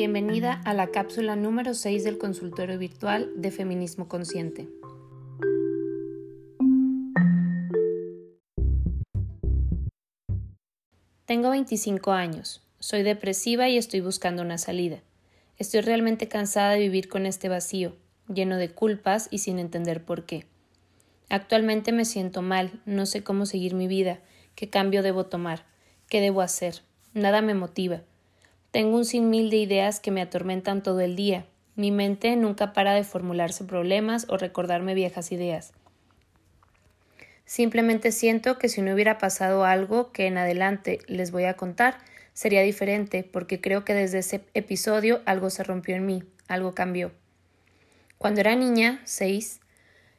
Bienvenida a la cápsula número 6 del consultorio virtual de Feminismo Consciente. Tengo 25 años, soy depresiva y estoy buscando una salida. Estoy realmente cansada de vivir con este vacío, lleno de culpas y sin entender por qué. Actualmente me siento mal, no sé cómo seguir mi vida, qué cambio debo tomar, qué debo hacer. Nada me motiva. Tengo un sinmil de ideas que me atormentan todo el día. Mi mente nunca para de formularse problemas o recordarme viejas ideas. Simplemente siento que si no hubiera pasado algo que en adelante les voy a contar, sería diferente, porque creo que desde ese episodio algo se rompió en mí, algo cambió. Cuando era niña, seis,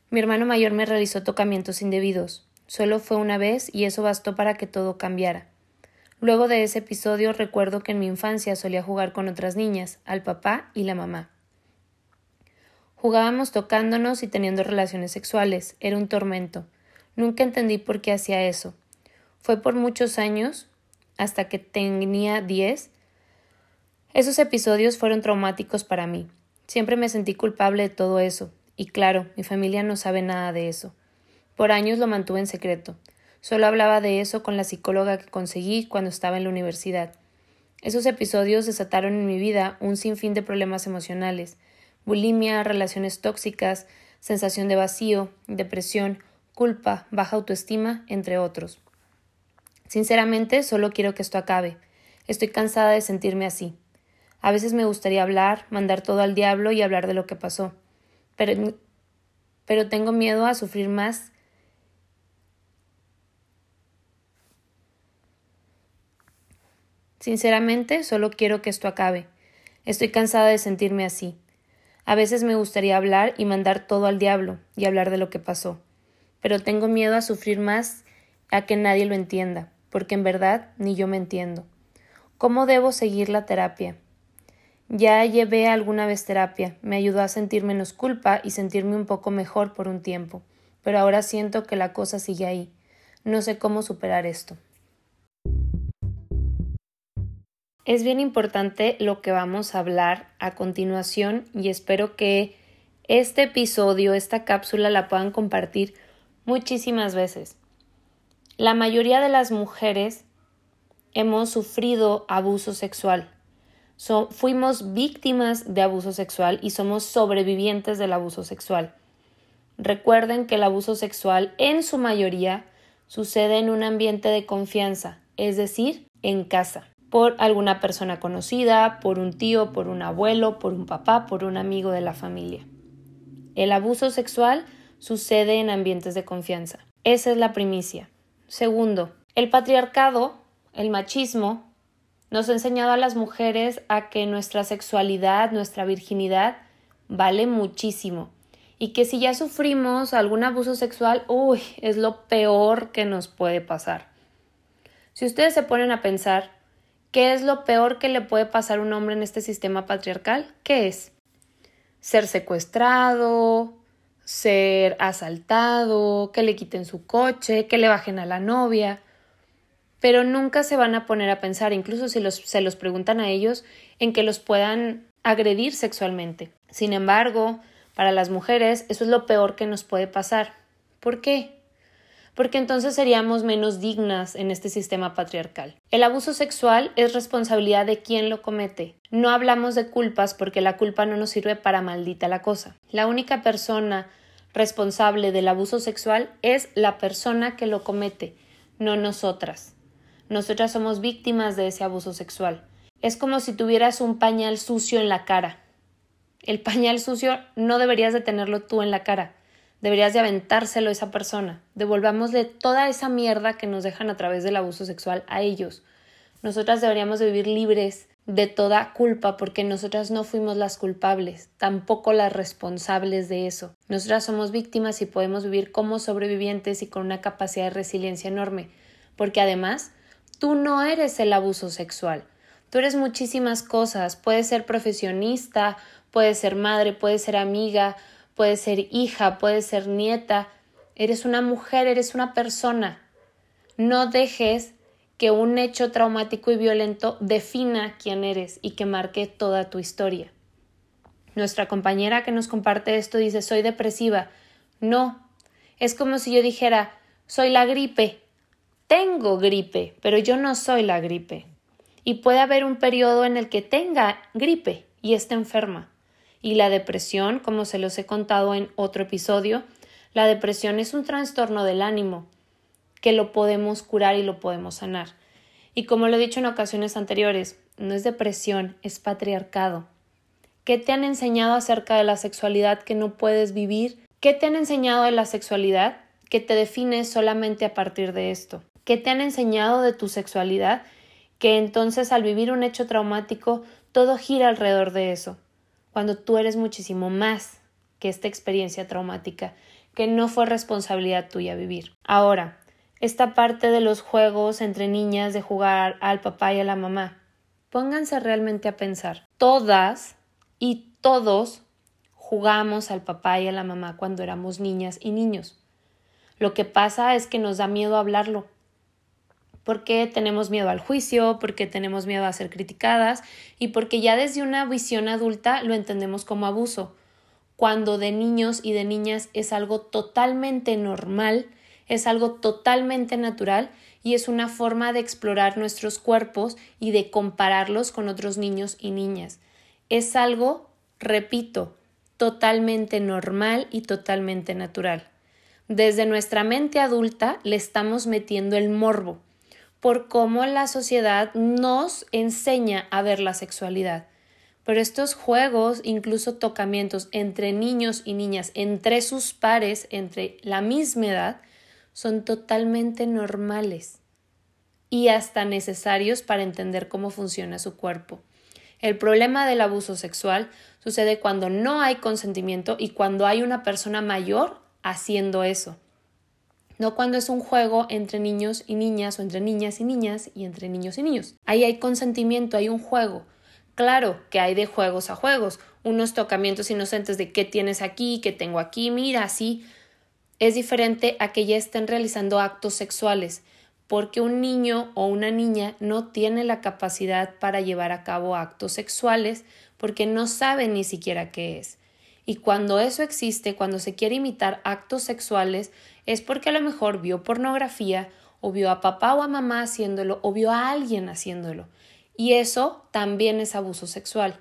mi hermano mayor me realizó tocamientos indebidos. Solo fue una vez y eso bastó para que todo cambiara. Luego de ese episodio recuerdo que en mi infancia solía jugar con otras niñas, al papá y la mamá. Jugábamos tocándonos y teniendo relaciones sexuales. Era un tormento. Nunca entendí por qué hacía eso. Fue por muchos años, hasta que tenía diez. Esos episodios fueron traumáticos para mí. Siempre me sentí culpable de todo eso. Y claro, mi familia no sabe nada de eso. Por años lo mantuve en secreto. Solo hablaba de eso con la psicóloga que conseguí cuando estaba en la universidad. Esos episodios desataron en mi vida un sinfín de problemas emocionales bulimia, relaciones tóxicas, sensación de vacío, depresión, culpa, baja autoestima, entre otros. Sinceramente, solo quiero que esto acabe. Estoy cansada de sentirme así. A veces me gustaría hablar, mandar todo al diablo y hablar de lo que pasó. Pero, pero tengo miedo a sufrir más Sinceramente, solo quiero que esto acabe. Estoy cansada de sentirme así. A veces me gustaría hablar y mandar todo al diablo y hablar de lo que pasó. Pero tengo miedo a sufrir más a que nadie lo entienda, porque en verdad ni yo me entiendo. ¿Cómo debo seguir la terapia? Ya llevé alguna vez terapia, me ayudó a sentir menos culpa y sentirme un poco mejor por un tiempo, pero ahora siento que la cosa sigue ahí. No sé cómo superar esto. Es bien importante lo que vamos a hablar a continuación y espero que este episodio, esta cápsula la puedan compartir muchísimas veces. La mayoría de las mujeres hemos sufrido abuso sexual. fuimos víctimas de abuso sexual y somos sobrevivientes del abuso sexual. Recuerden que el abuso sexual en su mayoría sucede en un ambiente de confianza, es decir, en casa por alguna persona conocida, por un tío, por un abuelo, por un papá, por un amigo de la familia. El abuso sexual sucede en ambientes de confianza. Esa es la primicia. Segundo, el patriarcado, el machismo, nos ha enseñado a las mujeres a que nuestra sexualidad, nuestra virginidad, vale muchísimo. Y que si ya sufrimos algún abuso sexual, uy, es lo peor que nos puede pasar. Si ustedes se ponen a pensar, ¿Qué es lo peor que le puede pasar a un hombre en este sistema patriarcal? ¿Qué es? Ser secuestrado, ser asaltado, que le quiten su coche, que le bajen a la novia. Pero nunca se van a poner a pensar, incluso si se los preguntan a ellos, en que los puedan agredir sexualmente. Sin embargo, para las mujeres eso es lo peor que nos puede pasar. ¿Por qué? Porque entonces seríamos menos dignas en este sistema patriarcal. El abuso sexual es responsabilidad de quien lo comete. No hablamos de culpas porque la culpa no nos sirve para maldita la cosa. La única persona responsable del abuso sexual es la persona que lo comete, no nosotras. Nosotras somos víctimas de ese abuso sexual. Es como si tuvieras un pañal sucio en la cara. El pañal sucio no deberías de tenerlo tú en la cara deberías de aventárselo a esa persona. Devolvámosle toda esa mierda que nos dejan a través del abuso sexual a ellos. Nosotras deberíamos de vivir libres de toda culpa porque nosotras no fuimos las culpables, tampoco las responsables de eso. Nosotras somos víctimas y podemos vivir como sobrevivientes y con una capacidad de resiliencia enorme, porque además tú no eres el abuso sexual. Tú eres muchísimas cosas, puedes ser profesionista, puedes ser madre, puedes ser amiga, puedes ser hija, puedes ser nieta, eres una mujer, eres una persona. No dejes que un hecho traumático y violento defina quién eres y que marque toda tu historia. Nuestra compañera que nos comparte esto dice soy depresiva. No, es como si yo dijera soy la gripe. Tengo gripe, pero yo no soy la gripe. Y puede haber un periodo en el que tenga gripe y esté enferma. Y la depresión, como se los he contado en otro episodio, la depresión es un trastorno del ánimo que lo podemos curar y lo podemos sanar. Y como lo he dicho en ocasiones anteriores, no es depresión, es patriarcado. ¿Qué te han enseñado acerca de la sexualidad que no puedes vivir? ¿Qué te han enseñado de la sexualidad que te defines solamente a partir de esto? ¿Qué te han enseñado de tu sexualidad que entonces al vivir un hecho traumático todo gira alrededor de eso? Cuando tú eres muchísimo más que esta experiencia traumática que no fue responsabilidad tuya vivir. Ahora, esta parte de los juegos entre niñas de jugar al papá y a la mamá. Pónganse realmente a pensar. Todas y todos jugamos al papá y a la mamá cuando éramos niñas y niños. Lo que pasa es que nos da miedo hablarlo. Porque tenemos miedo al juicio, porque tenemos miedo a ser criticadas y porque ya desde una visión adulta lo entendemos como abuso, cuando de niños y de niñas es algo totalmente normal es algo totalmente natural y es una forma de explorar nuestros cuerpos y de compararlos con otros niños y niñas. Es algo, repito, totalmente normal y totalmente natural. Desde nuestra mente adulta le estamos metiendo el morbo por cómo la sociedad nos enseña a ver la sexualidad. Pero estos juegos, incluso tocamientos entre niños y niñas, entre sus pares, entre la misma edad, son totalmente normales y hasta necesarios para entender cómo funciona su cuerpo. El problema del abuso sexual sucede cuando no hay consentimiento y cuando hay una persona mayor haciendo eso. No cuando es un juego entre niños y niñas o entre niñas y niñas y entre niños y niños. Ahí hay consentimiento, hay un juego. Claro que hay de juegos a juegos, unos tocamientos inocentes de qué tienes aquí, qué tengo aquí, mira, así, es diferente a que ya estén realizando actos sexuales, porque un niño o una niña no tiene la capacidad para llevar a cabo actos sexuales porque no sabe ni siquiera qué es. Y cuando eso existe, cuando se quiere imitar actos sexuales, es porque a lo mejor vio pornografía o vio a papá o a mamá haciéndolo o vio a alguien haciéndolo. Y eso también es abuso sexual.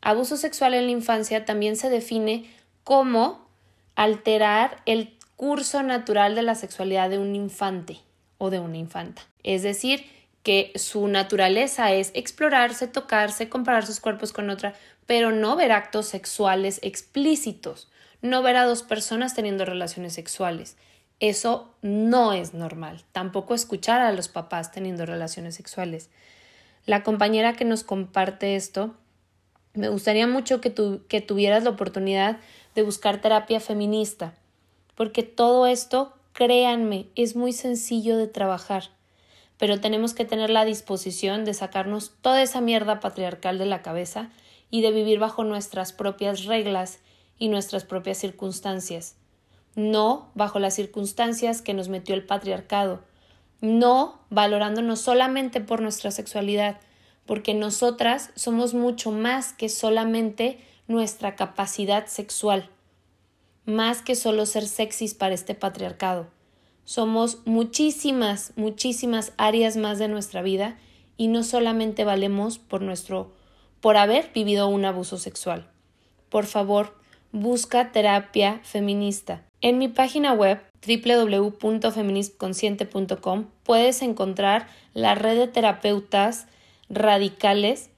Abuso sexual en la infancia también se define como alterar el curso natural de la sexualidad de un infante o de una infanta. Es decir, que su naturaleza es explorarse, tocarse, comparar sus cuerpos con otra, pero no ver actos sexuales explícitos, no ver a dos personas teniendo relaciones sexuales. Eso no es normal. Tampoco escuchar a los papás teniendo relaciones sexuales. La compañera que nos comparte esto, me gustaría mucho que, que tuvieras la oportunidad de buscar terapia feminista, porque todo esto, créanme, es muy sencillo de trabajar, pero tenemos que tener la disposición de sacarnos toda esa mierda patriarcal de la cabeza y de vivir bajo nuestras propias reglas y nuestras propias circunstancias, no bajo las circunstancias que nos metió el patriarcado, no valorándonos solamente por nuestra sexualidad, porque nosotras somos mucho más que solamente nuestra capacidad sexual, más que solo ser sexys para este patriarcado. Somos muchísimas, muchísimas áreas más de nuestra vida y no solamente valemos por nuestro por haber vivido un abuso sexual. Por favor, busca terapia feminista. En mi página web www.feministconsciente.com puedes encontrar la red de terapeutas radicales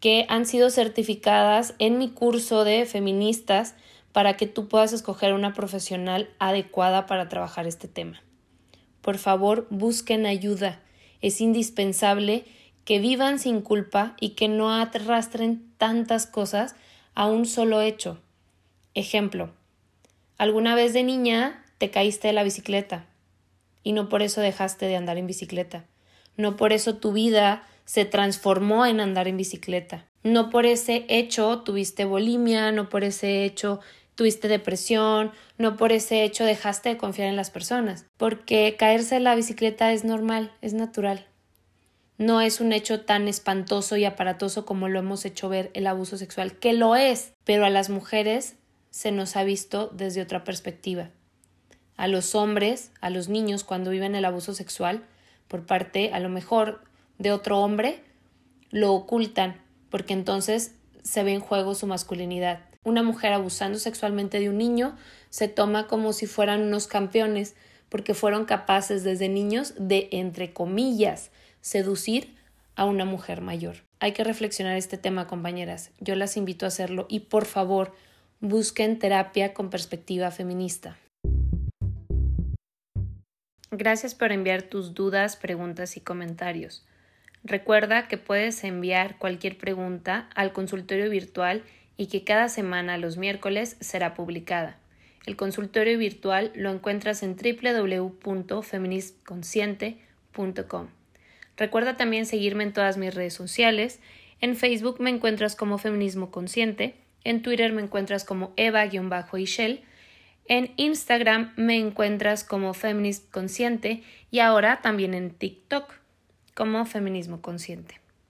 que han sido certificadas en mi curso de feministas para que tú puedas escoger una profesional adecuada para trabajar este tema. Por favor, busquen ayuda. Es indispensable que vivan sin culpa y que no arrastren tantas cosas a un solo hecho. Ejemplo, alguna vez de niña te caíste de la bicicleta y no por eso dejaste de andar en bicicleta. No por eso tu vida se transformó en andar en bicicleta. No por ese hecho tuviste bulimia, no por ese hecho tuviste depresión, no por ese hecho dejaste de confiar en las personas, porque caerse en la bicicleta es normal, es natural. No es un hecho tan espantoso y aparatoso como lo hemos hecho ver el abuso sexual, que lo es, pero a las mujeres se nos ha visto desde otra perspectiva. A los hombres, a los niños, cuando viven el abuso sexual por parte, a lo mejor, de otro hombre, lo ocultan, porque entonces se ve en juego su masculinidad. Una mujer abusando sexualmente de un niño se toma como si fueran unos campeones, porque fueron capaces desde niños de, entre comillas, seducir a una mujer mayor. Hay que reflexionar este tema, compañeras. Yo las invito a hacerlo y por favor, busquen terapia con perspectiva feminista. Gracias por enviar tus dudas, preguntas y comentarios. Recuerda que puedes enviar cualquier pregunta al consultorio virtual y que cada semana los miércoles será publicada. El consultorio virtual lo encuentras en www.feministconsciente.com. Recuerda también seguirme en todas mis redes sociales. En Facebook me encuentras como Feminismo Consciente, en Twitter me encuentras como Eva-Ishel, en Instagram me encuentras como Feminist Consciente y ahora también en TikTok como Feminismo Consciente.